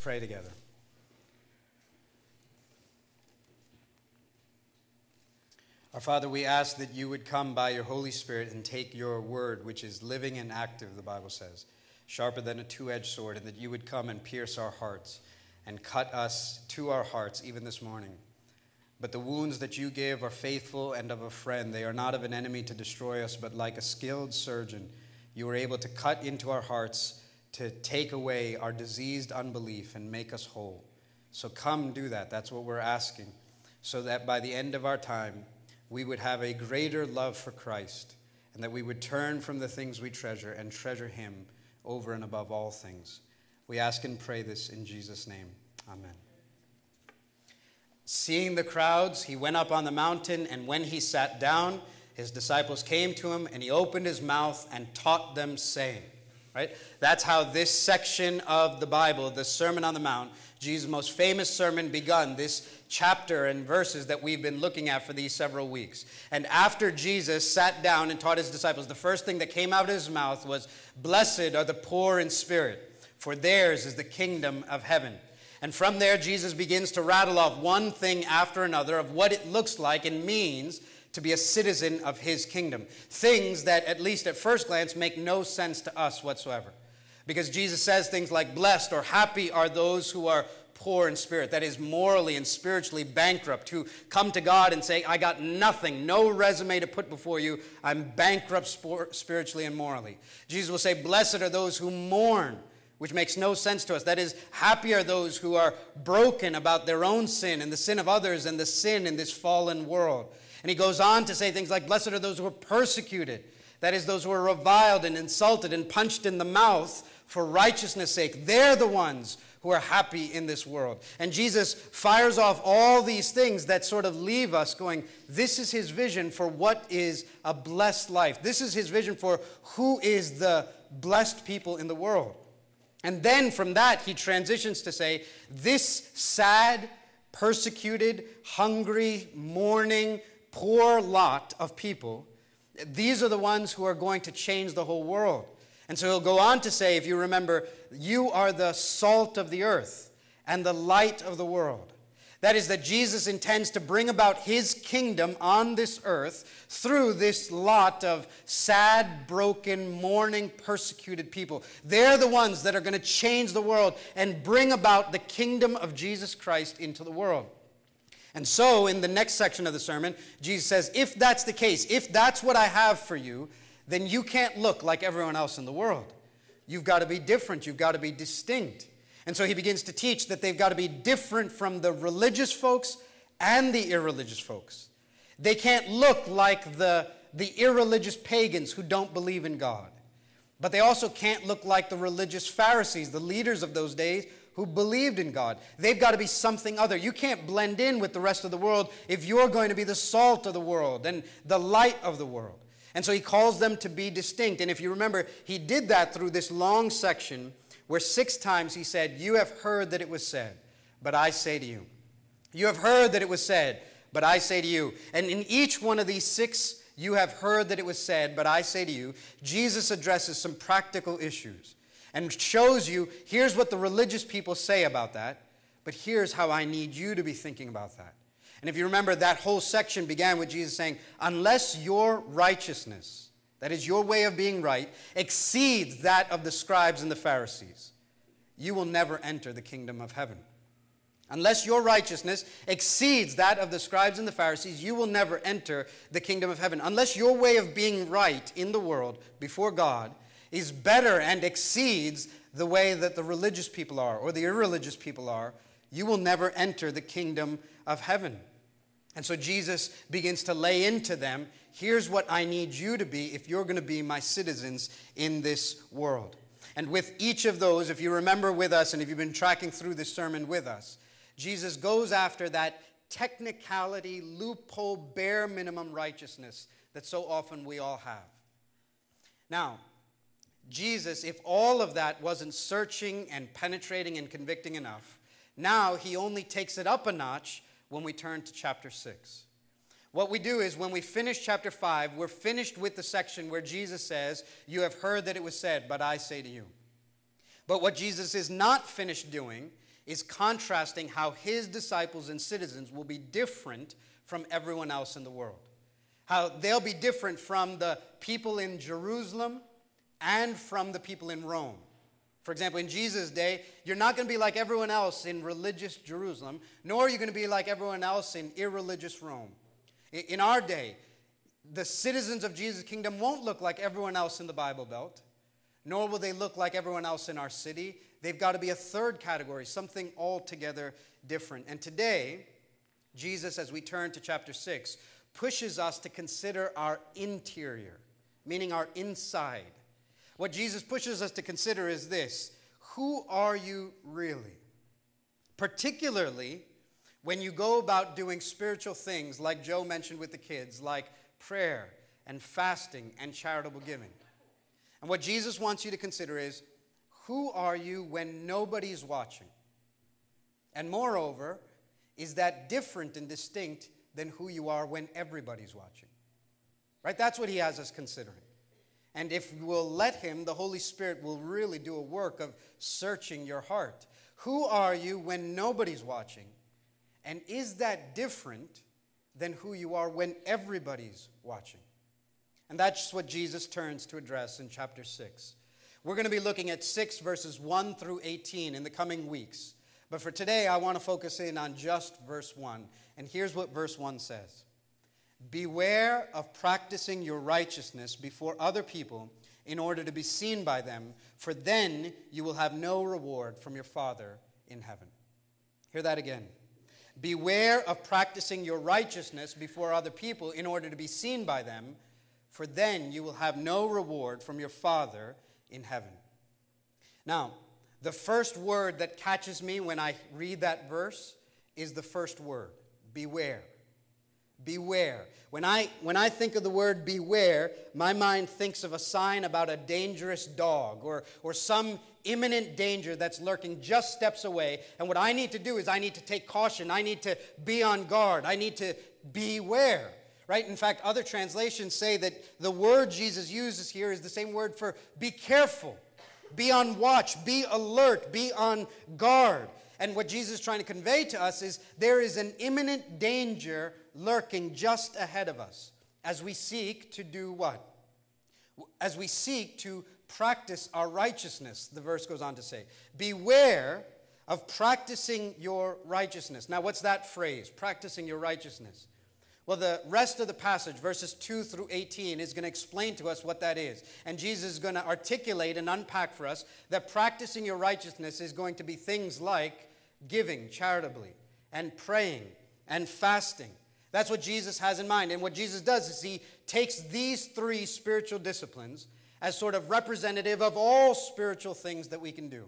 pray together. Our Father, we ask that you would come by your Holy Spirit and take your word, which is living and active, the Bible says, sharper than a two edged sword, and that you would come and pierce our hearts and cut us to our hearts even this morning. But the wounds that you give are faithful and of a friend. They are not of an enemy to destroy us, but like a skilled surgeon, you are able to cut into our hearts to take away our diseased unbelief and make us whole. So come do that. That's what we're asking. So that by the end of our time, we would have a greater love for Christ and that we would turn from the things we treasure and treasure Him over and above all things. We ask and pray this in Jesus' name. Amen. Seeing the crowds, he went up on the mountain, and when he sat down, his disciples came to him, and he opened his mouth and taught them, saying, Right? That's how this section of the Bible, the Sermon on the Mount, Jesus' most famous sermon, begun. This chapter and verses that we've been looking at for these several weeks. And after Jesus sat down and taught his disciples, the first thing that came out of his mouth was, Blessed are the poor in spirit, for theirs is the kingdom of heaven. And from there, Jesus begins to rattle off one thing after another of what it looks like and means to be a citizen of his kingdom. Things that, at least at first glance, make no sense to us whatsoever. Because Jesus says things like, Blessed or happy are those who are poor in spirit, that is, morally and spiritually bankrupt, who come to God and say, I got nothing, no resume to put before you. I'm bankrupt spiritually and morally. Jesus will say, Blessed are those who mourn which makes no sense to us. That is, happy are those who are broken about their own sin and the sin of others and the sin in this fallen world. And he goes on to say things like, Blessed are those who are persecuted. That is, those who are reviled and insulted and punched in the mouth for righteousness' sake. They're the ones who are happy in this world. And Jesus fires off all these things that sort of leave us going, This is his vision for what is a blessed life. This is his vision for who is the blessed people in the world. And then from that, he transitions to say, This sad, persecuted, hungry, mourning, poor lot of people, these are the ones who are going to change the whole world. And so he'll go on to say, if you remember, you are the salt of the earth and the light of the world. That is, that Jesus intends to bring about his kingdom on this earth through this lot of sad, broken, mourning, persecuted people. They're the ones that are going to change the world and bring about the kingdom of Jesus Christ into the world. And so, in the next section of the sermon, Jesus says, If that's the case, if that's what I have for you, then you can't look like everyone else in the world. You've got to be different, you've got to be distinct. And so he begins to teach that they've got to be different from the religious folks and the irreligious folks. They can't look like the, the irreligious pagans who don't believe in God. But they also can't look like the religious Pharisees, the leaders of those days who believed in God. They've got to be something other. You can't blend in with the rest of the world if you're going to be the salt of the world and the light of the world. And so he calls them to be distinct. And if you remember, he did that through this long section where six times he said, You have heard that it was said, but I say to you. You have heard that it was said, but I say to you. And in each one of these six, you have heard that it was said, but I say to you, Jesus addresses some practical issues and shows you here's what the religious people say about that, but here's how I need you to be thinking about that. And if you remember, that whole section began with Jesus saying, Unless your righteousness, that is your way of being right, exceeds that of the scribes and the Pharisees, you will never enter the kingdom of heaven. Unless your righteousness exceeds that of the scribes and the Pharisees, you will never enter the kingdom of heaven. Unless your way of being right in the world before God is better and exceeds the way that the religious people are or the irreligious people are, you will never enter the kingdom of heaven. And so Jesus begins to lay into them here's what I need you to be if you're going to be my citizens in this world. And with each of those, if you remember with us and if you've been tracking through this sermon with us, Jesus goes after that technicality, loophole, bare minimum righteousness that so often we all have. Now, Jesus, if all of that wasn't searching and penetrating and convicting enough, now he only takes it up a notch when we turn to chapter 6. What we do is when we finish chapter 5, we're finished with the section where Jesus says, You have heard that it was said, but I say to you. But what Jesus is not finished doing is contrasting how his disciples and citizens will be different from everyone else in the world. How they'll be different from the people in Jerusalem and from the people in Rome. For example, in Jesus' day, you're not going to be like everyone else in religious Jerusalem, nor are you going to be like everyone else in irreligious Rome. In our day, the citizens of Jesus' kingdom won't look like everyone else in the Bible Belt, nor will they look like everyone else in our city. They've got to be a third category, something altogether different. And today, Jesus, as we turn to chapter 6, pushes us to consider our interior, meaning our inside. What Jesus pushes us to consider is this Who are you really? Particularly when you go about doing spiritual things, like Joe mentioned with the kids, like prayer and fasting and charitable giving. And what Jesus wants you to consider is who are you when nobody's watching? And moreover, is that different and distinct than who you are when everybody's watching? Right? That's what he has us considering. And if we'll let Him, the Holy Spirit will really do a work of searching your heart. Who are you when nobody's watching? And is that different than who you are when everybody's watching? And that's what Jesus turns to address in chapter 6. We're going to be looking at 6 verses 1 through 18 in the coming weeks. But for today, I want to focus in on just verse 1. And here's what verse 1 says Beware of practicing your righteousness before other people in order to be seen by them, for then you will have no reward from your Father in heaven. Hear that again. Beware of practicing your righteousness before other people in order to be seen by them, for then you will have no reward from your Father in heaven. Now, the first word that catches me when I read that verse is the first word beware. Beware. When I, when I think of the word beware, my mind thinks of a sign about a dangerous dog or, or some imminent danger that's lurking just steps away. And what I need to do is I need to take caution. I need to be on guard. I need to beware. Right? In fact, other translations say that the word Jesus uses here is the same word for be careful, be on watch, be alert, be on guard. And what Jesus is trying to convey to us is there is an imminent danger lurking just ahead of us as we seek to do what? As we seek to practice our righteousness, the verse goes on to say. Beware of practicing your righteousness. Now, what's that phrase? Practicing your righteousness. Well, the rest of the passage, verses 2 through 18, is going to explain to us what that is. And Jesus is going to articulate and unpack for us that practicing your righteousness is going to be things like giving charitably, and praying, and fasting. That's what Jesus has in mind. And what Jesus does is he takes these three spiritual disciplines as sort of representative of all spiritual things that we can do.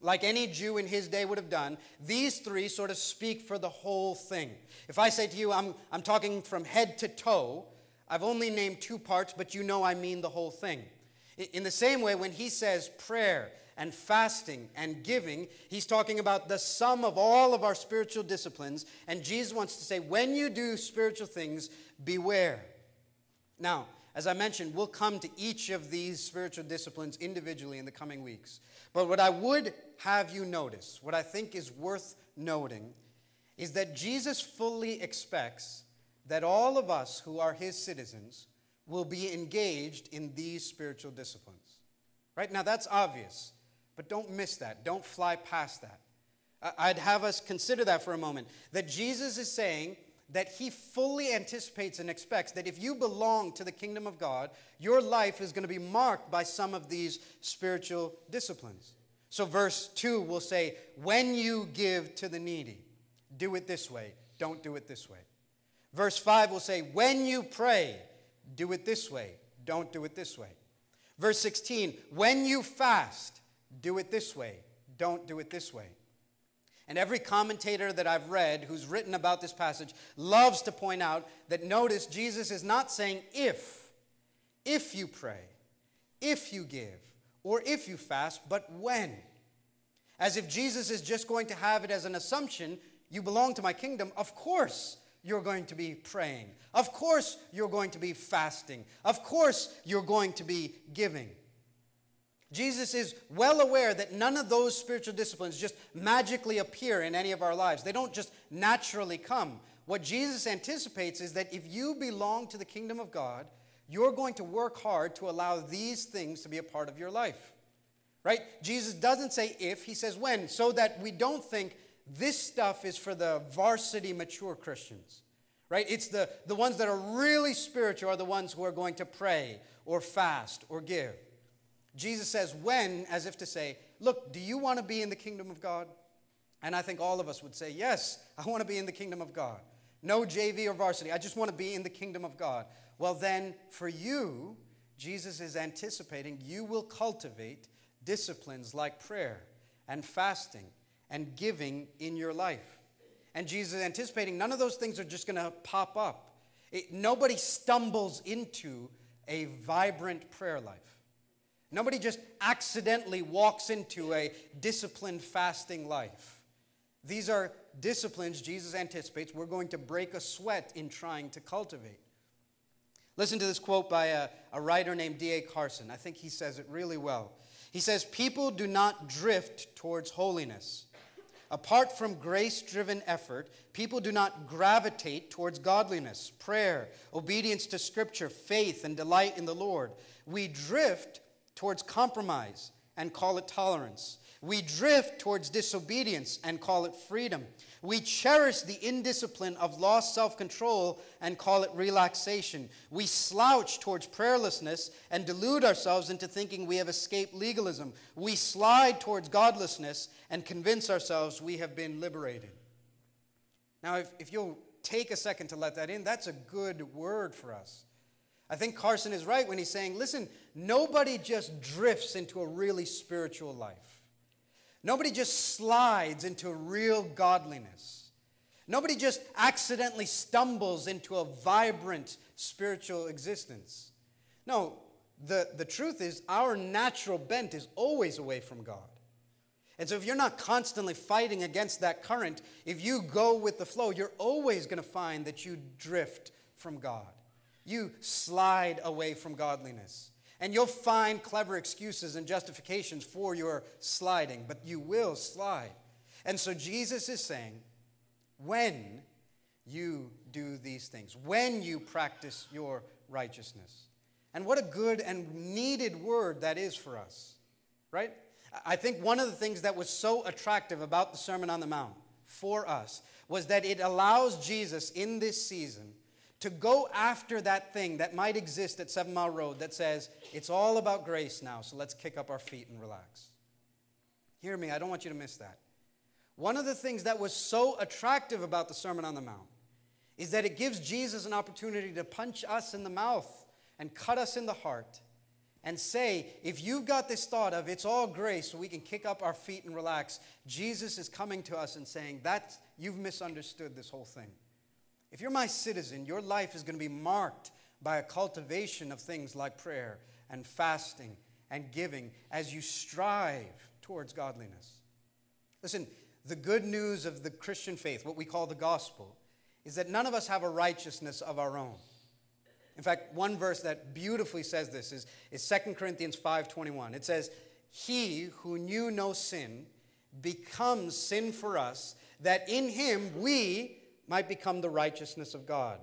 Like any Jew in his day would have done, these three sort of speak for the whole thing. If I say to you, I'm, I'm talking from head to toe, I've only named two parts, but you know I mean the whole thing. In the same way, when he says prayer and fasting and giving, he's talking about the sum of all of our spiritual disciplines. And Jesus wants to say, when you do spiritual things, beware. Now, as I mentioned, we'll come to each of these spiritual disciplines individually in the coming weeks. But what I would have you notice, what I think is worth noting, is that Jesus fully expects that all of us who are his citizens will be engaged in these spiritual disciplines. Right? Now, that's obvious. But don't miss that. Don't fly past that. I'd have us consider that for a moment. That Jesus is saying that he fully anticipates and expects that if you belong to the kingdom of God, your life is going to be marked by some of these spiritual disciplines. So, verse 2 will say, When you give to the needy, do it this way, don't do it this way. Verse 5 will say, When you pray, do it this way, don't do it this way. Verse 16, When you fast, do it this way, don't do it this way. And every commentator that I've read who's written about this passage loves to point out that notice Jesus is not saying if, if you pray, if you give, or if you fast, but when. As if Jesus is just going to have it as an assumption you belong to my kingdom, of course you're going to be praying. Of course you're going to be fasting. Of course you're going to be giving. Jesus is well aware that none of those spiritual disciplines just magically appear in any of our lives. They don't just naturally come. What Jesus anticipates is that if you belong to the kingdom of God, you're going to work hard to allow these things to be a part of your life. Right? Jesus doesn't say if, he says when, so that we don't think this stuff is for the varsity mature Christians. Right? It's the, the ones that are really spiritual are the ones who are going to pray or fast or give. Jesus says when, as if to say, Look, do you want to be in the kingdom of God? And I think all of us would say, Yes, I want to be in the kingdom of God. No JV or varsity. I just want to be in the kingdom of God. Well, then, for you, Jesus is anticipating you will cultivate disciplines like prayer and fasting and giving in your life. And Jesus is anticipating none of those things are just going to pop up. It, nobody stumbles into a vibrant prayer life. Nobody just accidentally walks into a disciplined fasting life. These are disciplines Jesus anticipates we're going to break a sweat in trying to cultivate. Listen to this quote by a, a writer named D.A. Carson. I think he says it really well. He says, People do not drift towards holiness. Apart from grace driven effort, people do not gravitate towards godliness, prayer, obedience to Scripture, faith, and delight in the Lord. We drift towards compromise and call it tolerance. We drift towards disobedience and call it freedom. We cherish the indiscipline of lost self control and call it relaxation. We slouch towards prayerlessness and delude ourselves into thinking we have escaped legalism. We slide towards godlessness and convince ourselves we have been liberated. Now, if, if you'll take a second to let that in, that's a good word for us. I think Carson is right when he's saying, listen, nobody just drifts into a really spiritual life. Nobody just slides into real godliness. Nobody just accidentally stumbles into a vibrant spiritual existence. No, the, the truth is, our natural bent is always away from God. And so, if you're not constantly fighting against that current, if you go with the flow, you're always going to find that you drift from God. You slide away from godliness. And you'll find clever excuses and justifications for your sliding, but you will slide. And so Jesus is saying, when you do these things, when you practice your righteousness. And what a good and needed word that is for us, right? I think one of the things that was so attractive about the Sermon on the Mount for us was that it allows Jesus in this season to go after that thing that might exist at Seven Mile Road that says, it's all about grace now, so let's kick up our feet and relax. Hear me, I don't want you to miss that. One of the things that was so attractive about the Sermon on the Mount is that it gives Jesus an opportunity to punch us in the mouth and cut us in the heart and say, if you've got this thought of it's all grace so we can kick up our feet and relax, Jesus is coming to us and saying, that you've misunderstood this whole thing. If you're my citizen, your life is going to be marked by a cultivation of things like prayer and fasting and giving as you strive towards godliness. Listen, the good news of the Christian faith, what we call the gospel, is that none of us have a righteousness of our own. In fact, one verse that beautifully says this is, is 2 Corinthians 5:21. It says, He who knew no sin becomes sin for us, that in him we might become the righteousness of God.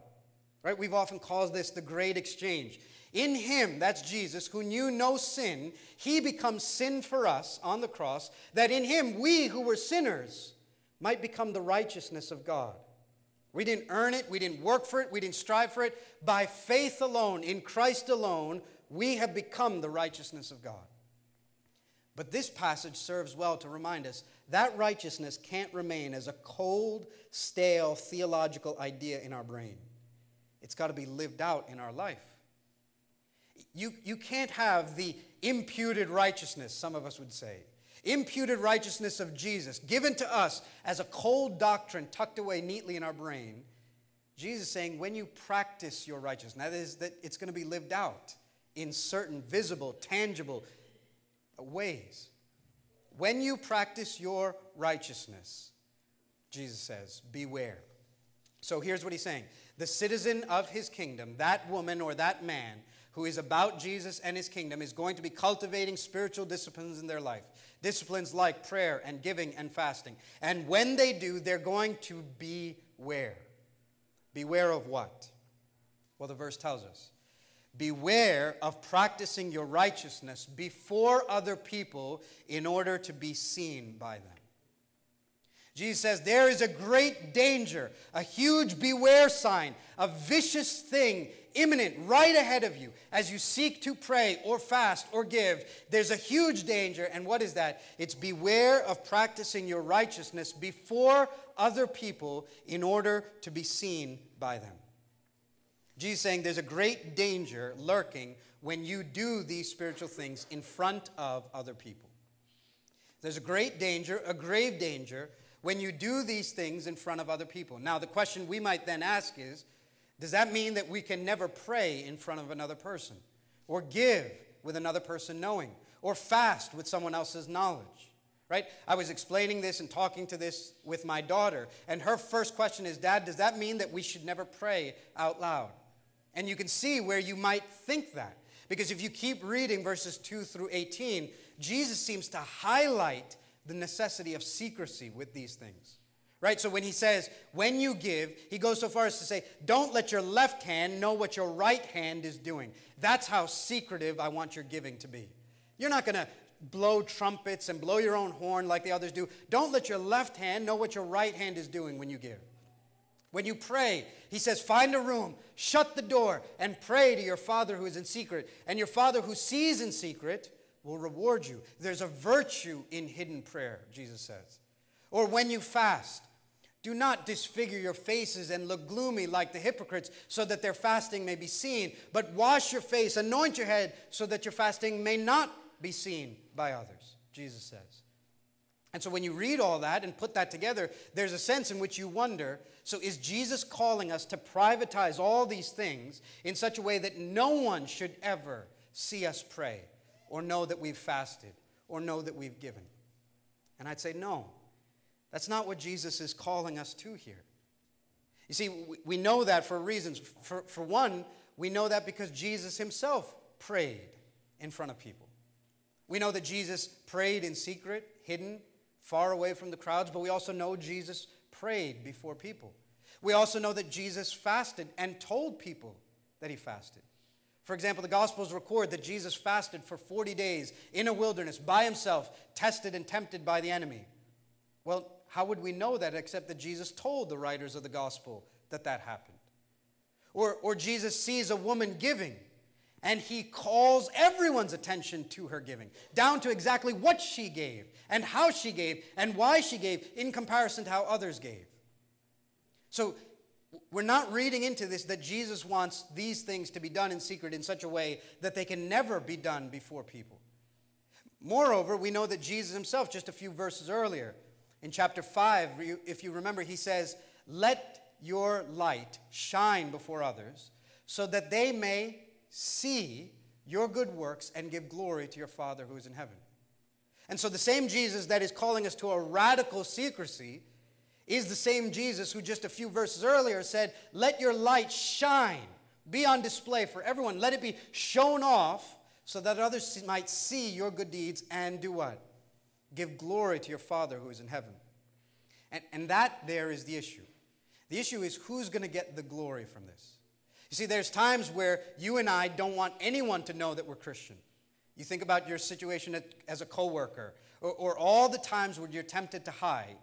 Right? We've often called this the great exchange. In him, that's Jesus, who knew no sin, he becomes sin for us on the cross, that in him, we who were sinners might become the righteousness of God. We didn't earn it, we didn't work for it, we didn't strive for it. By faith alone, in Christ alone, we have become the righteousness of God. But this passage serves well to remind us that righteousness can't remain as a cold, stale theological idea in our brain. It's got to be lived out in our life. You, you can't have the imputed righteousness, some of us would say, imputed righteousness of Jesus given to us as a cold doctrine tucked away neatly in our brain. Jesus saying, when you practice your righteousness, that is, that it's going to be lived out in certain visible, tangible ways. When you practice your righteousness, Jesus says, beware. So here's what he's saying The citizen of his kingdom, that woman or that man, who is about Jesus and his kingdom is going to be cultivating spiritual disciplines in their life. Disciplines like prayer and giving and fasting. And when they do, they're going to beware. Beware of what? Well, the verse tells us Beware of practicing your righteousness before other people in order to be seen by them. Jesus says there is a great danger, a huge beware sign, a vicious thing imminent right ahead of you as you seek to pray or fast or give. There's a huge danger, and what is that? It's beware of practicing your righteousness before other people in order to be seen by them. Jesus saying there's a great danger lurking when you do these spiritual things in front of other people. There's a great danger, a grave danger, when you do these things in front of other people. Now, the question we might then ask is does that mean that we can never pray in front of another person, or give with another person knowing, or fast with someone else's knowledge? Right? I was explaining this and talking to this with my daughter, and her first question is Dad, does that mean that we should never pray out loud? And you can see where you might think that. Because if you keep reading verses 2 through 18, Jesus seems to highlight the necessity of secrecy with these things. Right? So when he says, when you give, he goes so far as to say, don't let your left hand know what your right hand is doing. That's how secretive I want your giving to be. You're not going to blow trumpets and blow your own horn like the others do. Don't let your left hand know what your right hand is doing when you give. When you pray, he says, find a room, shut the door, and pray to your Father who is in secret. And your Father who sees in secret will reward you. There's a virtue in hidden prayer, Jesus says. Or when you fast, do not disfigure your faces and look gloomy like the hypocrites, so that their fasting may be seen. But wash your face, anoint your head, so that your fasting may not be seen by others, Jesus says. And so when you read all that and put that together, there's a sense in which you wonder so is Jesus calling us to privatize all these things in such a way that no one should ever see us pray or know that we've fasted or know that we've given? And I'd say, no. That's not what Jesus is calling us to here. You see, we know that for reasons. For, for one, we know that because Jesus himself prayed in front of people. We know that Jesus prayed in secret, hidden, far away from the crowds, but we also know Jesus prayed before people. We also know that Jesus fasted and told people that he fasted. For example, the Gospels record that Jesus fasted for 40 days in a wilderness by himself, tested and tempted by the enemy. Well, how would we know that except that Jesus told the writers of the Gospel that that happened? Or, or Jesus sees a woman giving and he calls everyone's attention to her giving, down to exactly what she gave and how she gave and why she gave in comparison to how others gave. So we're not reading into this that Jesus wants these things to be done in secret in such a way that they can never be done before people. Moreover, we know that Jesus himself, just a few verses earlier, in chapter 5, if you remember, he says, Let your light shine before others so that they may see your good works and give glory to your Father who is in heaven. And so, the same Jesus that is calling us to a radical secrecy is the same Jesus who just a few verses earlier said, Let your light shine, be on display for everyone. Let it be shown off so that others might see your good deeds and do what? Give glory to your Father who is in heaven. And, and that there is the issue. The issue is who's going to get the glory from this? You see, there's times where you and I don't want anyone to know that we're Christian. You think about your situation as a coworker, or, or all the times when you're tempted to hide.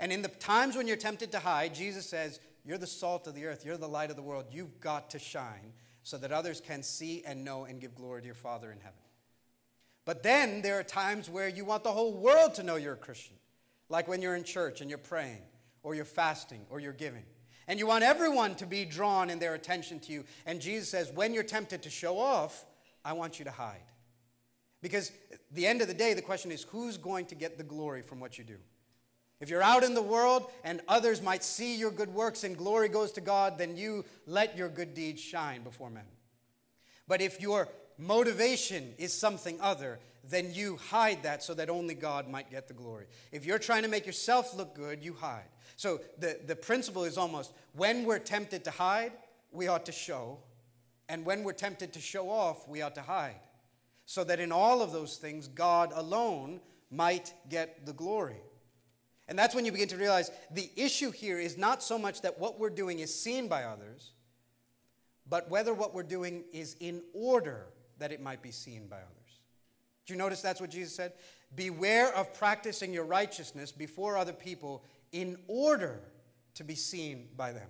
And in the times when you're tempted to hide, Jesus says, You're the salt of the earth, you're the light of the world. You've got to shine so that others can see and know and give glory to your Father in heaven. But then there are times where you want the whole world to know you're a Christian, like when you're in church and you're praying, or you're fasting, or you're giving. And you want everyone to be drawn in their attention to you. And Jesus says, when you're tempted to show off, I want you to hide. Because the end of the day, the question is who's going to get the glory from what you do? If you're out in the world and others might see your good works and glory goes to God, then you let your good deeds shine before men. But if your motivation is something other, then you hide that so that only God might get the glory. If you're trying to make yourself look good, you hide. So the, the principle is almost when we're tempted to hide, we ought to show. And when we're tempted to show off, we ought to hide. So that in all of those things, God alone might get the glory. And that's when you begin to realize the issue here is not so much that what we're doing is seen by others, but whether what we're doing is in order that it might be seen by others. Do you notice that's what Jesus said? Beware of practicing your righteousness before other people in order to be seen by them.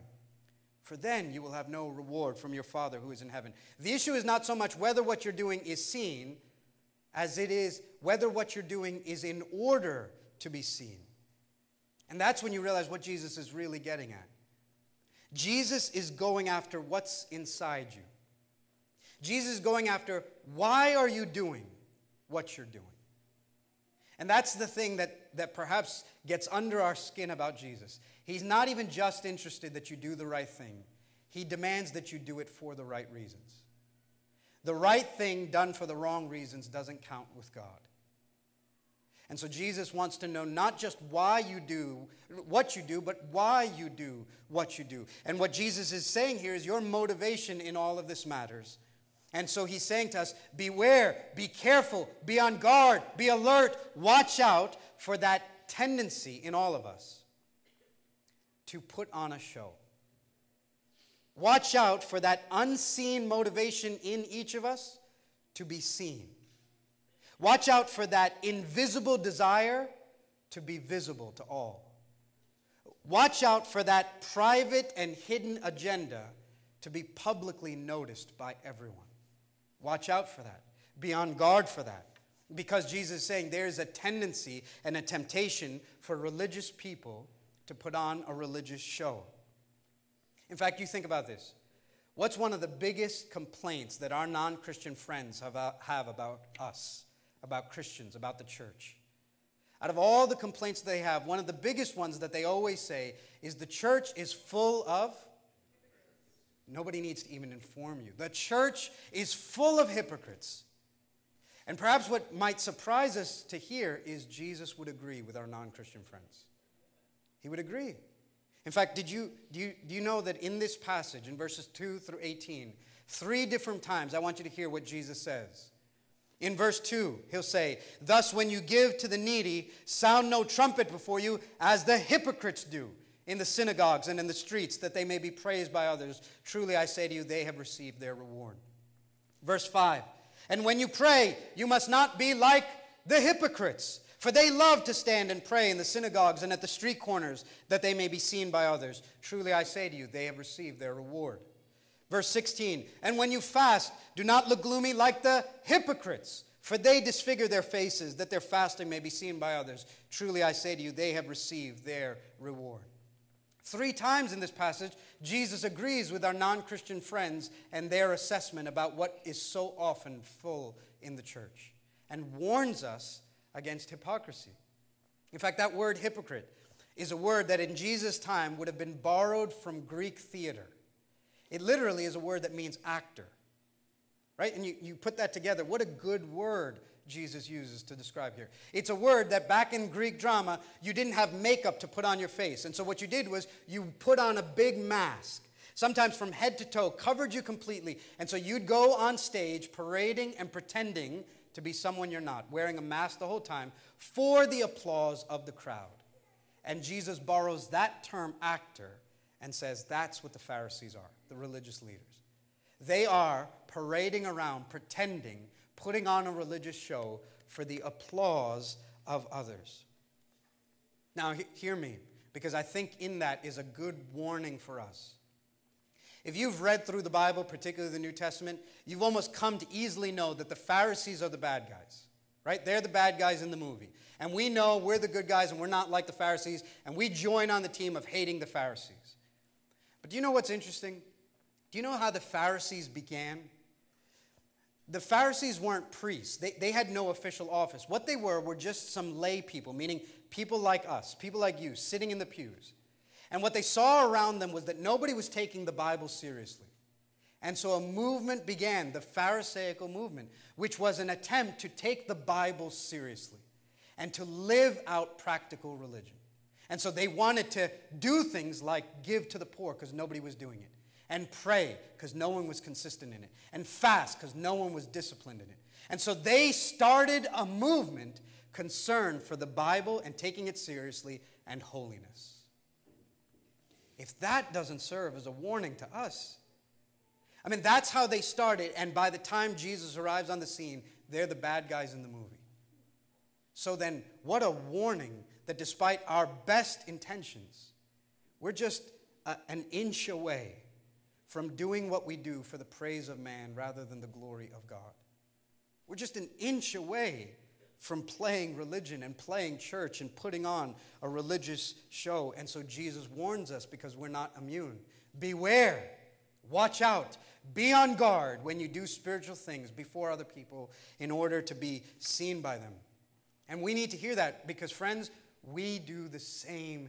For then you will have no reward from your Father who is in heaven. The issue is not so much whether what you're doing is seen as it is whether what you're doing is in order to be seen. And that's when you realize what Jesus is really getting at. Jesus is going after what's inside you. Jesus is going after why are you doing what you're doing? And that's the thing that, that perhaps gets under our skin about Jesus. He's not even just interested that you do the right thing, He demands that you do it for the right reasons. The right thing done for the wrong reasons doesn't count with God. And so Jesus wants to know not just why you do what you do, but why you do what you do. And what Jesus is saying here is your motivation in all of this matters. And so he's saying to us beware, be careful, be on guard, be alert, watch out for that tendency in all of us to put on a show. Watch out for that unseen motivation in each of us to be seen. Watch out for that invisible desire to be visible to all. Watch out for that private and hidden agenda to be publicly noticed by everyone. Watch out for that. Be on guard for that. Because Jesus is saying there is a tendency and a temptation for religious people to put on a religious show. In fact, you think about this. What's one of the biggest complaints that our non Christian friends have, uh, have about us, about Christians, about the church? Out of all the complaints they have, one of the biggest ones that they always say is the church is full of. Nobody needs to even inform you. The church is full of hypocrites. And perhaps what might surprise us to hear is Jesus would agree with our non Christian friends. He would agree. In fact, did you, do, you, do you know that in this passage, in verses 2 through 18, three different times, I want you to hear what Jesus says. In verse 2, he'll say, Thus, when you give to the needy, sound no trumpet before you, as the hypocrites do in the synagogues and in the streets, that they may be praised by others. Truly, I say to you, they have received their reward. Verse 5, And when you pray, you must not be like the hypocrites for they love to stand and pray in the synagogues and at the street corners, that they may be seen by others. Truly I say to you, they have received their reward. Verse 16 And when you fast, do not look gloomy like the hypocrites, for they disfigure their faces, that their fasting may be seen by others. Truly I say to you, they have received their reward. Three times in this passage, Jesus agrees with our non Christian friends and their assessment about what is so often full in the church and warns us against hypocrisy. In fact, that word hypocrite is a word that in Jesus' time would have been borrowed from Greek theater. It literally is a word that means actor, right? And you, you put that together. What a good word Jesus uses to describe here. It's a word that back in Greek drama, you didn't have makeup to put on your face. And so what you did was you put on a big mask, sometimes from head to toe, covered you completely. And so you'd go on stage parading and pretending to be someone you're not, wearing a mask the whole time for the applause of the crowd. And Jesus borrows that term actor and says that's what the Pharisees are, the religious leaders. They are parading around, pretending, putting on a religious show for the applause of others. Now, he- hear me, because I think in that is a good warning for us. If you've read through the Bible, particularly the New Testament, you've almost come to easily know that the Pharisees are the bad guys, right? They're the bad guys in the movie. And we know we're the good guys and we're not like the Pharisees, and we join on the team of hating the Pharisees. But do you know what's interesting? Do you know how the Pharisees began? The Pharisees weren't priests. They, they had no official office. What they were were just some lay people, meaning people like us, people like you, sitting in the pews. And what they saw around them was that nobody was taking the Bible seriously. And so a movement began, the Pharisaical movement, which was an attempt to take the Bible seriously and to live out practical religion. And so they wanted to do things like give to the poor because nobody was doing it, and pray because no one was consistent in it, and fast because no one was disciplined in it. And so they started a movement concerned for the Bible and taking it seriously and holiness. If that doesn't serve as a warning to us, I mean, that's how they started, and by the time Jesus arrives on the scene, they're the bad guys in the movie. So then, what a warning that despite our best intentions, we're just a, an inch away from doing what we do for the praise of man rather than the glory of God. We're just an inch away from playing religion and playing church and putting on a religious show. And so Jesus warns us because we're not immune. Beware, watch out, be on guard when you do spiritual things before other people in order to be seen by them. And we need to hear that because, friends, we do the same.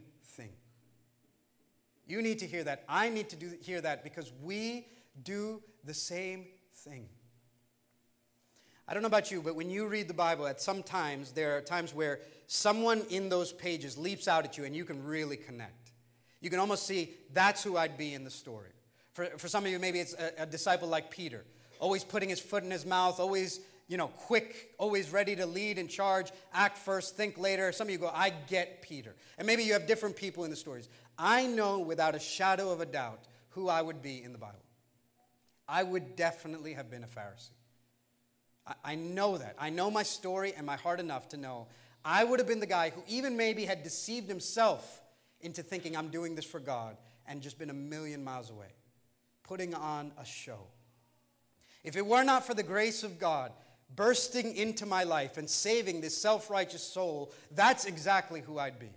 You need to hear that. I need to do, hear that because we do the same thing. I don't know about you, but when you read the Bible, at some times, there are times where someone in those pages leaps out at you and you can really connect. You can almost see that's who I'd be in the story. For, for some of you, maybe it's a, a disciple like Peter, always putting his foot in his mouth, always, you know, quick, always ready to lead and charge, act first, think later. Some of you go, I get Peter. And maybe you have different people in the stories. I know without a shadow of a doubt who I would be in the Bible. I would definitely have been a Pharisee. I, know that. I know my story and my heart enough to know I would have been the guy who even maybe had deceived himself into thinking I'm doing this for God and just been a million miles away, putting on a show. If it were not for the grace of God bursting into my life and saving this self righteous soul, that's exactly who I'd be.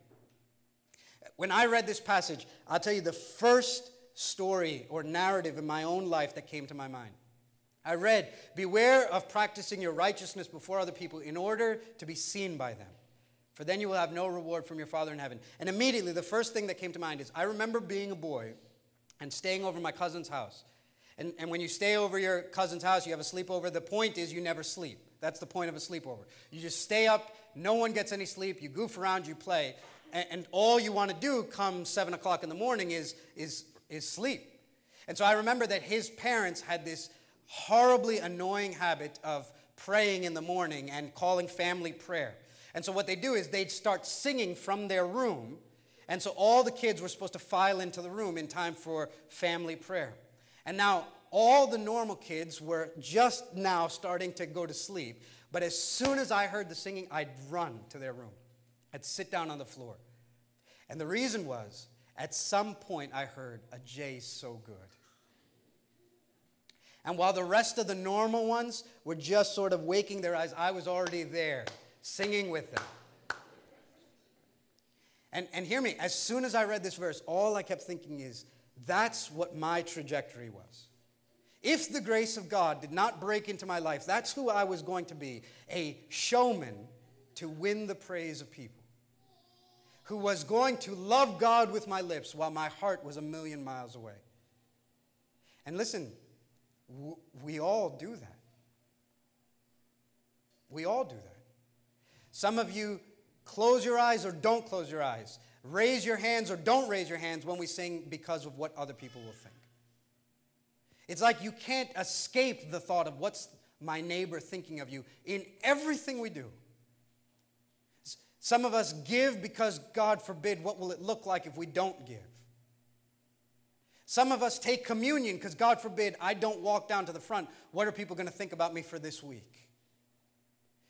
When I read this passage, I'll tell you the first story or narrative in my own life that came to my mind. I read, Beware of practicing your righteousness before other people in order to be seen by them, for then you will have no reward from your Father in heaven. And immediately, the first thing that came to mind is I remember being a boy and staying over my cousin's house. And, and when you stay over your cousin's house, you have a sleepover. The point is, you never sleep. That's the point of a sleepover. You just stay up, no one gets any sleep, you goof around, you play, and, and all you want to do come 7 o'clock in the morning is, is, is sleep. And so I remember that his parents had this horribly annoying habit of praying in the morning and calling family prayer. And so what they do is they'd start singing from their room. And so all the kids were supposed to file into the room in time for family prayer. And now all the normal kids were just now starting to go to sleep. But as soon as I heard the singing, I'd run to their room. I'd sit down on the floor. And the reason was, at some point, I heard a J so good. And while the rest of the normal ones were just sort of waking their eyes, I was already there, singing with them. And, and hear me, as soon as I read this verse, all I kept thinking is, that's what my trajectory was. If the grace of God did not break into my life, that's who I was going to be a showman to win the praise of people, who was going to love God with my lips while my heart was a million miles away. And listen, we all do that. We all do that. Some of you close your eyes or don't close your eyes. Raise your hands or don't raise your hands when we sing because of what other people will think. It's like you can't escape the thought of what's my neighbor thinking of you in everything we do. Some of us give because, God forbid, what will it look like if we don't give? Some of us take communion because, God forbid, I don't walk down to the front. What are people going to think about me for this week?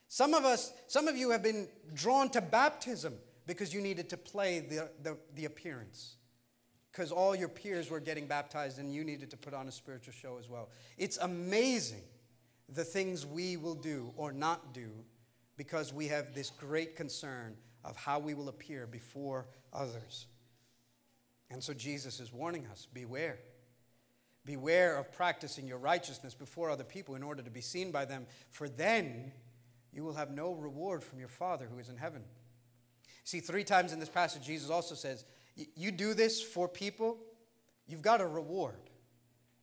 Some of us, some of you have been drawn to baptism because you needed to play the, the, the appearance. Because all your peers were getting baptized and you needed to put on a spiritual show as well. It's amazing the things we will do or not do because we have this great concern of how we will appear before others. And so Jesus is warning us beware. Beware of practicing your righteousness before other people in order to be seen by them, for then you will have no reward from your Father who is in heaven. See, three times in this passage, Jesus also says, You do this for people, you've got a reward.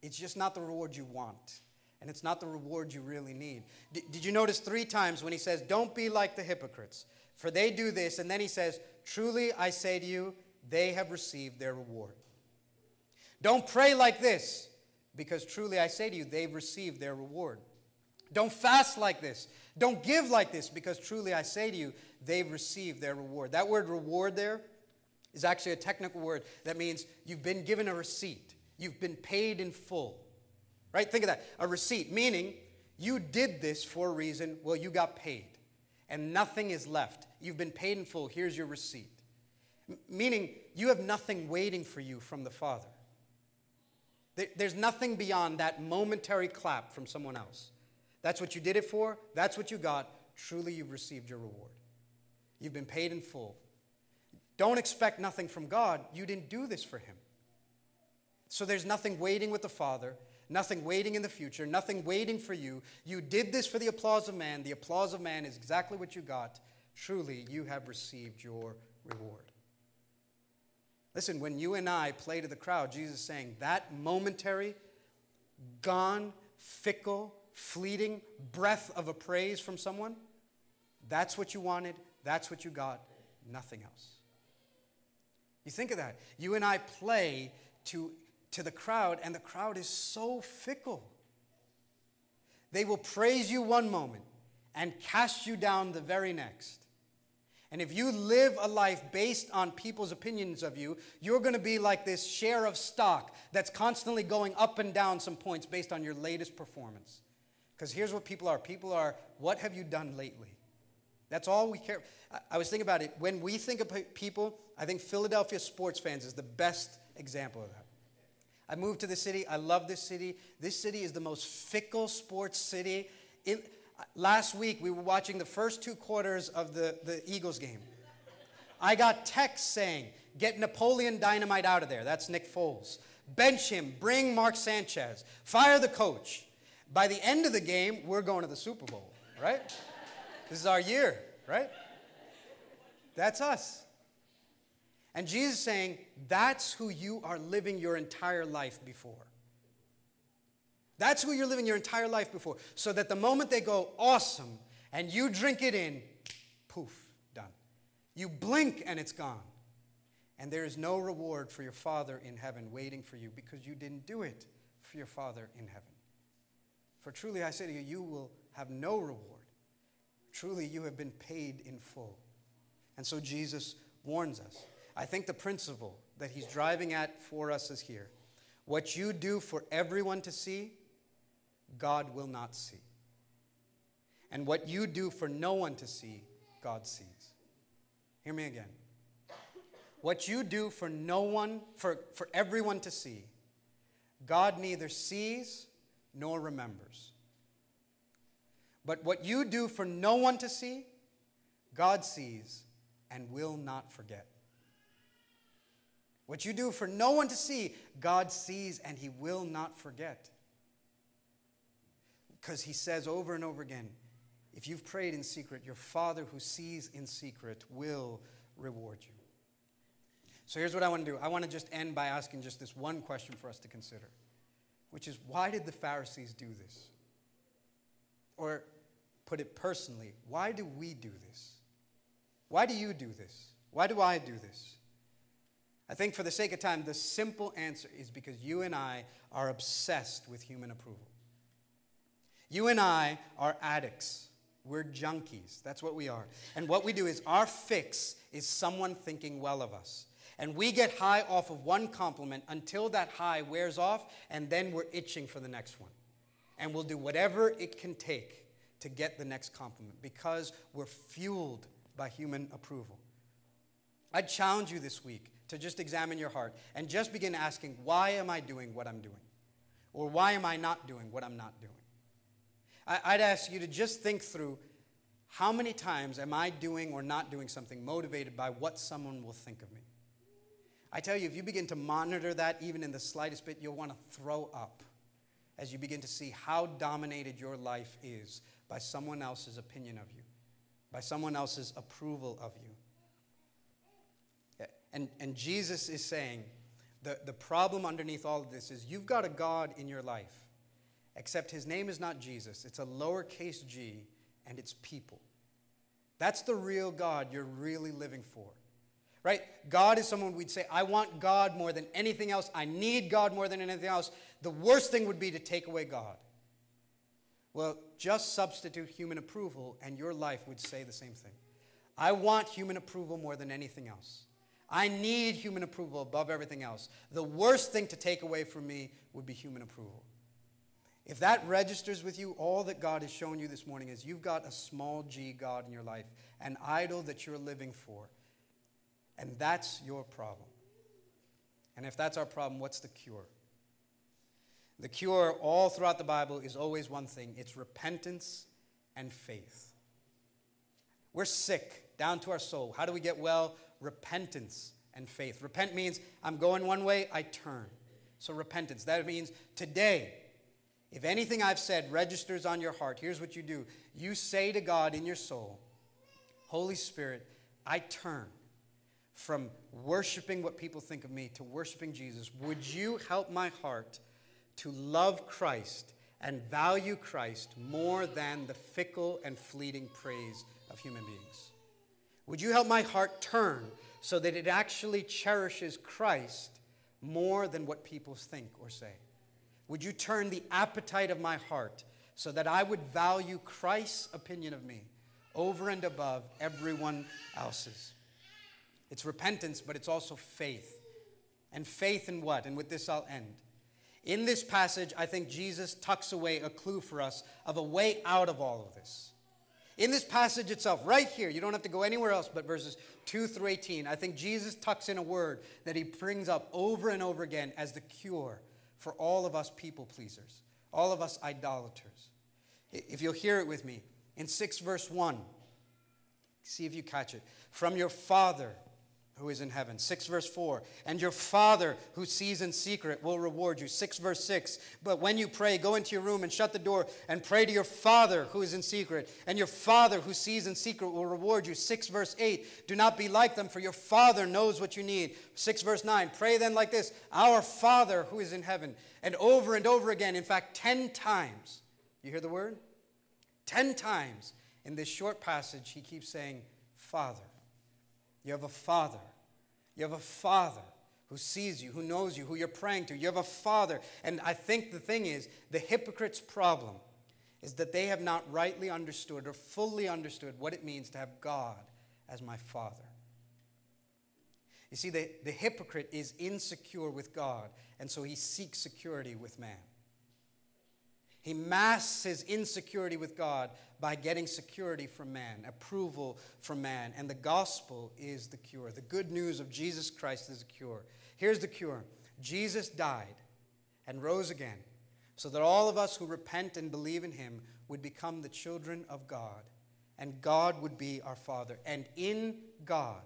It's just not the reward you want, and it's not the reward you really need. D- did you notice three times when he says, Don't be like the hypocrites, for they do this, and then he says, Truly I say to you, they have received their reward. Don't pray like this, because truly I say to you, they've received their reward. Don't fast like this. Don't give like this, because truly I say to you, they've received their reward. That word reward there is actually a technical word that means you've been given a receipt, you've been paid in full. Right? Think of that. A receipt, meaning you did this for a reason, well, you got paid, and nothing is left. You've been paid in full. Here's your receipt. M- meaning you have nothing waiting for you from the Father. There, there's nothing beyond that momentary clap from someone else. That's what you did it for, that's what you got. Truly, you've received your reward. You've been paid in full. Don't expect nothing from God. You didn't do this for Him. So there's nothing waiting with the Father, nothing waiting in the future, nothing waiting for you. You did this for the applause of man. The applause of man is exactly what you got. Truly, you have received your reward. Listen, when you and I play to the crowd, Jesus is saying that momentary, gone, fickle, fleeting breath of a praise from someone, that's what you wanted, that's what you got, nothing else. You think of that. You and I play to, to the crowd, and the crowd is so fickle. They will praise you one moment and cast you down the very next. And if you live a life based on people's opinions of you, you're going to be like this share of stock that's constantly going up and down some points based on your latest performance. Because here's what people are people are, what have you done lately? That's all we care. I was thinking about it. When we think of people, I think Philadelphia sports fans is the best example of that. I moved to the city. I love this city. This city is the most fickle sports city. In, last week, we were watching the first two quarters of the, the Eagles game. I got texts saying, get Napoleon Dynamite out of there. That's Nick Foles. Bench him. Bring Mark Sanchez. Fire the coach. By the end of the game, we're going to the Super Bowl, right? This is our year, right? That's us. And Jesus saying, that's who you are living your entire life before. That's who you're living your entire life before. So that the moment they go, awesome, and you drink it in, poof, done. You blink and it's gone. And there is no reward for your Father in heaven waiting for you because you didn't do it for your Father in heaven. For truly I say to you, you will have no reward. Truly you have been paid in full. And so Jesus warns us. I think the principle that he's driving at for us is here. What you do for everyone to see, God will not see. And what you do for no one to see, God sees. Hear me again. What you do for no one, for, for everyone to see, God neither sees nor remembers. But what you do for no one to see, God sees and will not forget. What you do for no one to see, God sees and he will not forget. Because he says over and over again, if you've prayed in secret, your Father who sees in secret will reward you. So here's what I want to do I want to just end by asking just this one question for us to consider, which is why did the Pharisees do this? Or put it personally, why do we do this? Why do you do this? Why do I do this? I think for the sake of time, the simple answer is because you and I are obsessed with human approval. You and I are addicts. We're junkies. That's what we are. And what we do is our fix is someone thinking well of us. And we get high off of one compliment until that high wears off, and then we're itching for the next one. And we'll do whatever it can take to get the next compliment because we're fueled by human approval. I challenge you this week to just examine your heart and just begin asking, why am I doing what I'm doing? Or why am I not doing what I'm not doing? I'd ask you to just think through how many times am I doing or not doing something motivated by what someone will think of me? I tell you, if you begin to monitor that even in the slightest bit, you'll want to throw up as you begin to see how dominated your life is by someone else's opinion of you, by someone else's approval of you. And, and Jesus is saying the, the problem underneath all of this is you've got a God in your life, except his name is not Jesus. It's a lowercase g, and it's people. That's the real God you're really living for. right? God is someone we'd say, I want God more than anything else. I need God more than anything else. The worst thing would be to take away God. Well, just substitute human approval, and your life would say the same thing. I want human approval more than anything else. I need human approval above everything else. The worst thing to take away from me would be human approval. If that registers with you, all that God has shown you this morning is you've got a small g God in your life, an idol that you're living for. And that's your problem. And if that's our problem, what's the cure? The cure all throughout the Bible is always one thing it's repentance and faith. We're sick down to our soul. How do we get well? Repentance and faith. Repent means I'm going one way, I turn. So repentance. That means today, if anything I've said registers on your heart, here's what you do you say to God in your soul, Holy Spirit, I turn from worshiping what people think of me to worshiping Jesus. Would you help my heart to love Christ and value Christ more than the fickle and fleeting praise of human beings? Would you help my heart turn so that it actually cherishes Christ more than what people think or say? Would you turn the appetite of my heart so that I would value Christ's opinion of me over and above everyone else's? It's repentance, but it's also faith. And faith in what? And with this, I'll end. In this passage, I think Jesus tucks away a clue for us of a way out of all of this. In this passage itself, right here, you don't have to go anywhere else but verses 2 through 18. I think Jesus tucks in a word that he brings up over and over again as the cure for all of us people pleasers, all of us idolaters. If you'll hear it with me, in 6 verse 1, see if you catch it. From your Father who is in heaven. 6 verse 4. And your Father who sees in secret will reward you. 6 verse 6. But when you pray, go into your room and shut the door and pray to your Father who is in secret. And your Father who sees in secret will reward you. 6 verse 8. Do not be like them, for your Father knows what you need. 6 verse 9. Pray then like this Our Father who is in heaven. And over and over again, in fact, 10 times. You hear the word? 10 times in this short passage, he keeps saying, Father. You have a father. You have a father who sees you, who knows you, who you're praying to. You have a father. And I think the thing is, the hypocrite's problem is that they have not rightly understood or fully understood what it means to have God as my father. You see, the, the hypocrite is insecure with God, and so he seeks security with man. He masks his insecurity with God by getting security from man, approval from man. And the gospel is the cure. The good news of Jesus Christ is the cure. Here's the cure Jesus died and rose again so that all of us who repent and believe in him would become the children of God, and God would be our Father. And in God,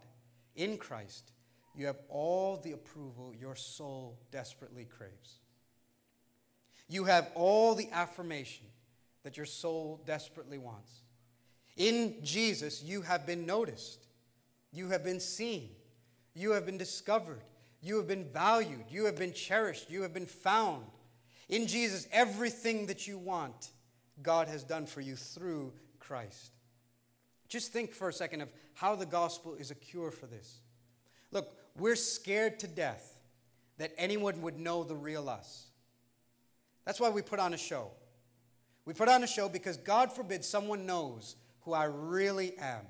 in Christ, you have all the approval your soul desperately craves. You have all the affirmation that your soul desperately wants. In Jesus, you have been noticed, you have been seen, you have been discovered, you have been valued, you have been cherished, you have been found. In Jesus, everything that you want, God has done for you through Christ. Just think for a second of how the gospel is a cure for this. Look, we're scared to death that anyone would know the real us. That's why we put on a show. We put on a show because God forbid someone knows who I really am.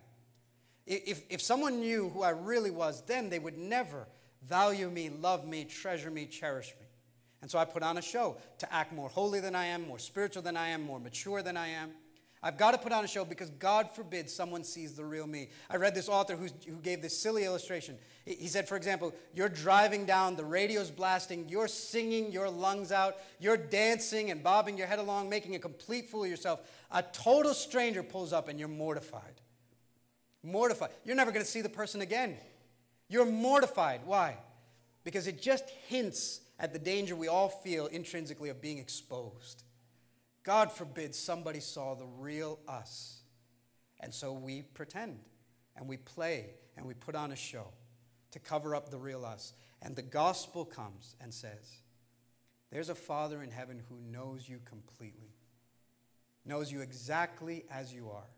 If, if someone knew who I really was, then they would never value me, love me, treasure me, cherish me. And so I put on a show to act more holy than I am, more spiritual than I am, more mature than I am. I've got to put on a show because God forbid someone sees the real me. I read this author who gave this silly illustration. He said, for example, you're driving down, the radio's blasting, you're singing your lungs out, you're dancing and bobbing your head along, making a complete fool of yourself. A total stranger pulls up and you're mortified. Mortified. You're never going to see the person again. You're mortified. Why? Because it just hints at the danger we all feel intrinsically of being exposed. God forbid somebody saw the real us. And so we pretend and we play and we put on a show to cover up the real us. And the gospel comes and says, There's a Father in heaven who knows you completely, knows you exactly as you are,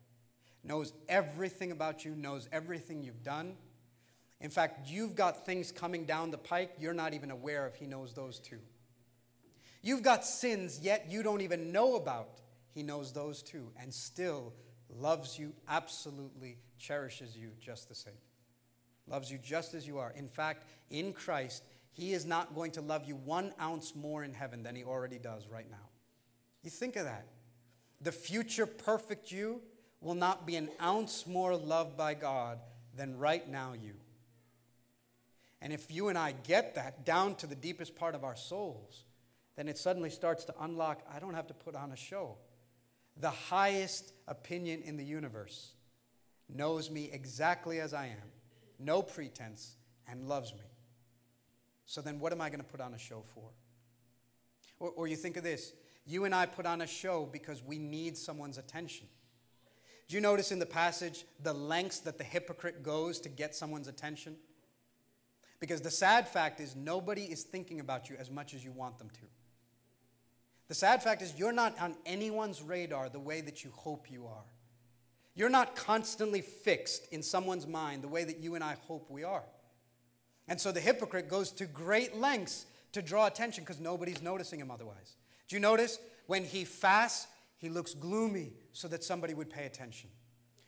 knows everything about you, knows everything you've done. In fact, you've got things coming down the pike you're not even aware of. He knows those too. You've got sins yet you don't even know about. He knows those too, and still loves you absolutely, cherishes you just the same. Loves you just as you are. In fact, in Christ, He is not going to love you one ounce more in heaven than He already does right now. You think of that. The future perfect you will not be an ounce more loved by God than right now you. And if you and I get that down to the deepest part of our souls, then it suddenly starts to unlock I don't have to put on a show. The highest opinion in the universe knows me exactly as I am, no pretense, and loves me. So then, what am I going to put on a show for? Or, or you think of this you and I put on a show because we need someone's attention. Do you notice in the passage the lengths that the hypocrite goes to get someone's attention? Because the sad fact is, nobody is thinking about you as much as you want them to. The sad fact is, you're not on anyone's radar the way that you hope you are. You're not constantly fixed in someone's mind the way that you and I hope we are. And so the hypocrite goes to great lengths to draw attention because nobody's noticing him otherwise. Do you notice? When he fasts, he looks gloomy so that somebody would pay attention.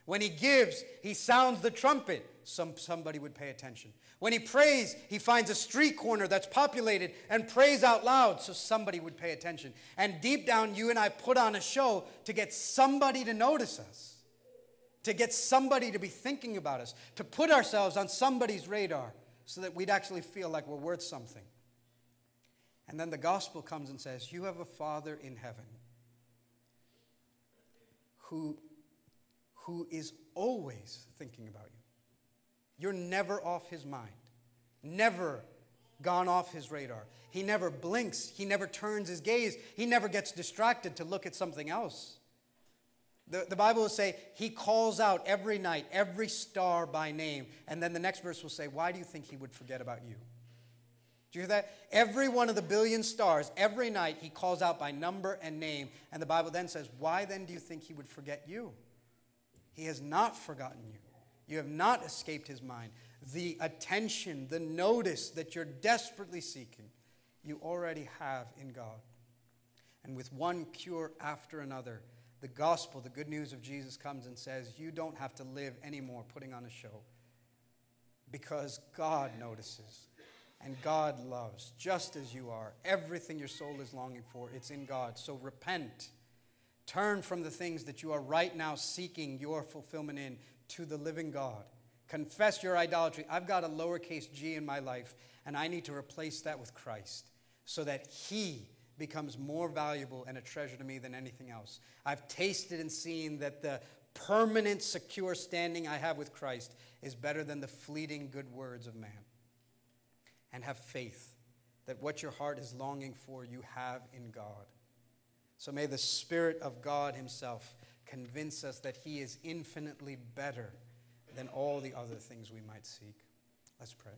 When he gives, he sounds the trumpet, some, somebody would pay attention. When he prays, he finds a street corner that's populated and prays out loud so somebody would pay attention. And deep down, you and I put on a show to get somebody to notice us, to get somebody to be thinking about us, to put ourselves on somebody's radar so that we'd actually feel like we're worth something. And then the gospel comes and says, You have a Father in heaven who, who is always thinking about you. You're never off his mind, never gone off his radar. He never blinks, he never turns his gaze, he never gets distracted to look at something else. The, the Bible will say he calls out every night, every star by name. And then the next verse will say, Why do you think he would forget about you? Do you hear that? Every one of the billion stars, every night, he calls out by number and name. And the Bible then says, Why then do you think he would forget you? He has not forgotten you. You have not escaped his mind. The attention, the notice that you're desperately seeking, you already have in God. And with one cure after another, the gospel, the good news of Jesus comes and says, You don't have to live anymore putting on a show because God notices. And God loves just as you are. Everything your soul is longing for, it's in God. So repent. Turn from the things that you are right now seeking your fulfillment in to the living God. Confess your idolatry. I've got a lowercase g in my life, and I need to replace that with Christ so that He becomes more valuable and a treasure to me than anything else. I've tasted and seen that the permanent, secure standing I have with Christ is better than the fleeting good words of man and have faith that what your heart is longing for, you have in God. So may the Spirit of God Himself convince us that He is infinitely better than all the other things we might seek. Let's pray.